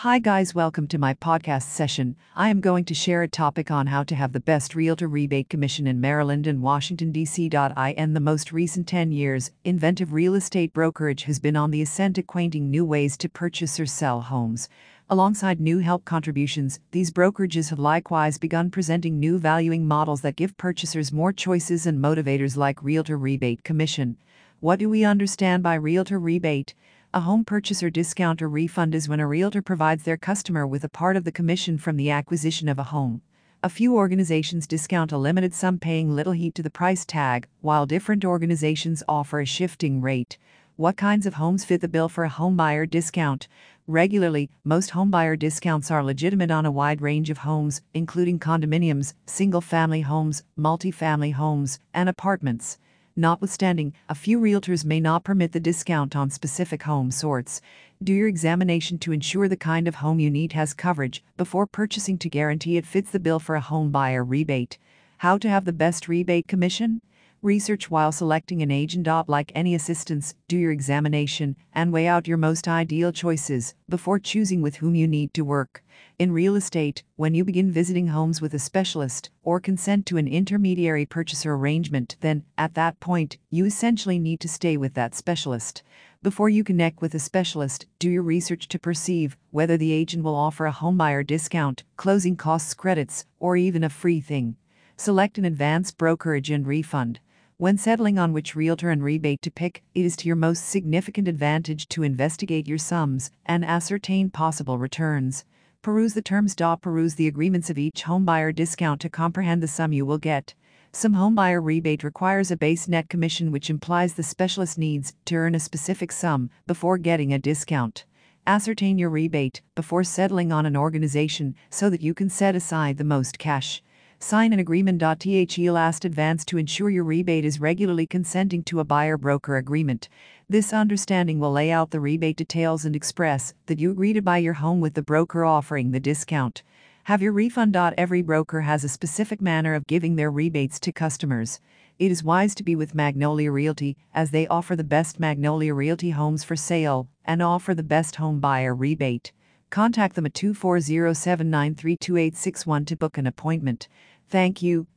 Hi, guys, welcome to my podcast session. I am going to share a topic on how to have the best realtor rebate commission in Maryland and Washington, D.C. In the most recent 10 years, inventive real estate brokerage has been on the ascent, acquainting new ways to purchase or sell homes. Alongside new help contributions, these brokerages have likewise begun presenting new valuing models that give purchasers more choices and motivators like realtor rebate commission. What do we understand by realtor rebate? A home purchaser discount or refund is when a realtor provides their customer with a part of the commission from the acquisition of a home. A few organizations discount a limited sum paying little heed to the price tag, while different organizations offer a shifting rate. What kinds of homes fit the bill for a homebuyer discount? Regularly, most homebuyer discounts are legitimate on a wide range of homes, including condominiums, single family homes, multifamily homes, and apartments. Notwithstanding, a few realtors may not permit the discount on specific home sorts. Do your examination to ensure the kind of home you need has coverage before purchasing to guarantee it fits the bill for a home buyer rebate. How to have the best rebate commission? Research while selecting an agent. Like any assistance, do your examination and weigh out your most ideal choices before choosing with whom you need to work. In real estate, when you begin visiting homes with a specialist or consent to an intermediary purchaser arrangement, then, at that point, you essentially need to stay with that specialist. Before you connect with a specialist, do your research to perceive whether the agent will offer a homebuyer discount, closing costs credits, or even a free thing. Select an advance brokerage and refund. When settling on which realtor and rebate to pick, it is to your most significant advantage to investigate your sums and ascertain possible returns. Peruse the terms. Peruse the agreements of each homebuyer discount to comprehend the sum you will get. Some homebuyer rebate requires a base net commission, which implies the specialist needs to earn a specific sum before getting a discount. Ascertain your rebate before settling on an organization so that you can set aside the most cash. Sign an agreement. The last advance to ensure your rebate is regularly consenting to a buyer broker agreement. This understanding will lay out the rebate details and express that you agree to buy your home with the broker offering the discount. Have your refund. Every broker has a specific manner of giving their rebates to customers. It is wise to be with Magnolia Realty as they offer the best Magnolia Realty homes for sale and offer the best home buyer rebate. Contact them at 240 793 2861 to book an appointment. Thank you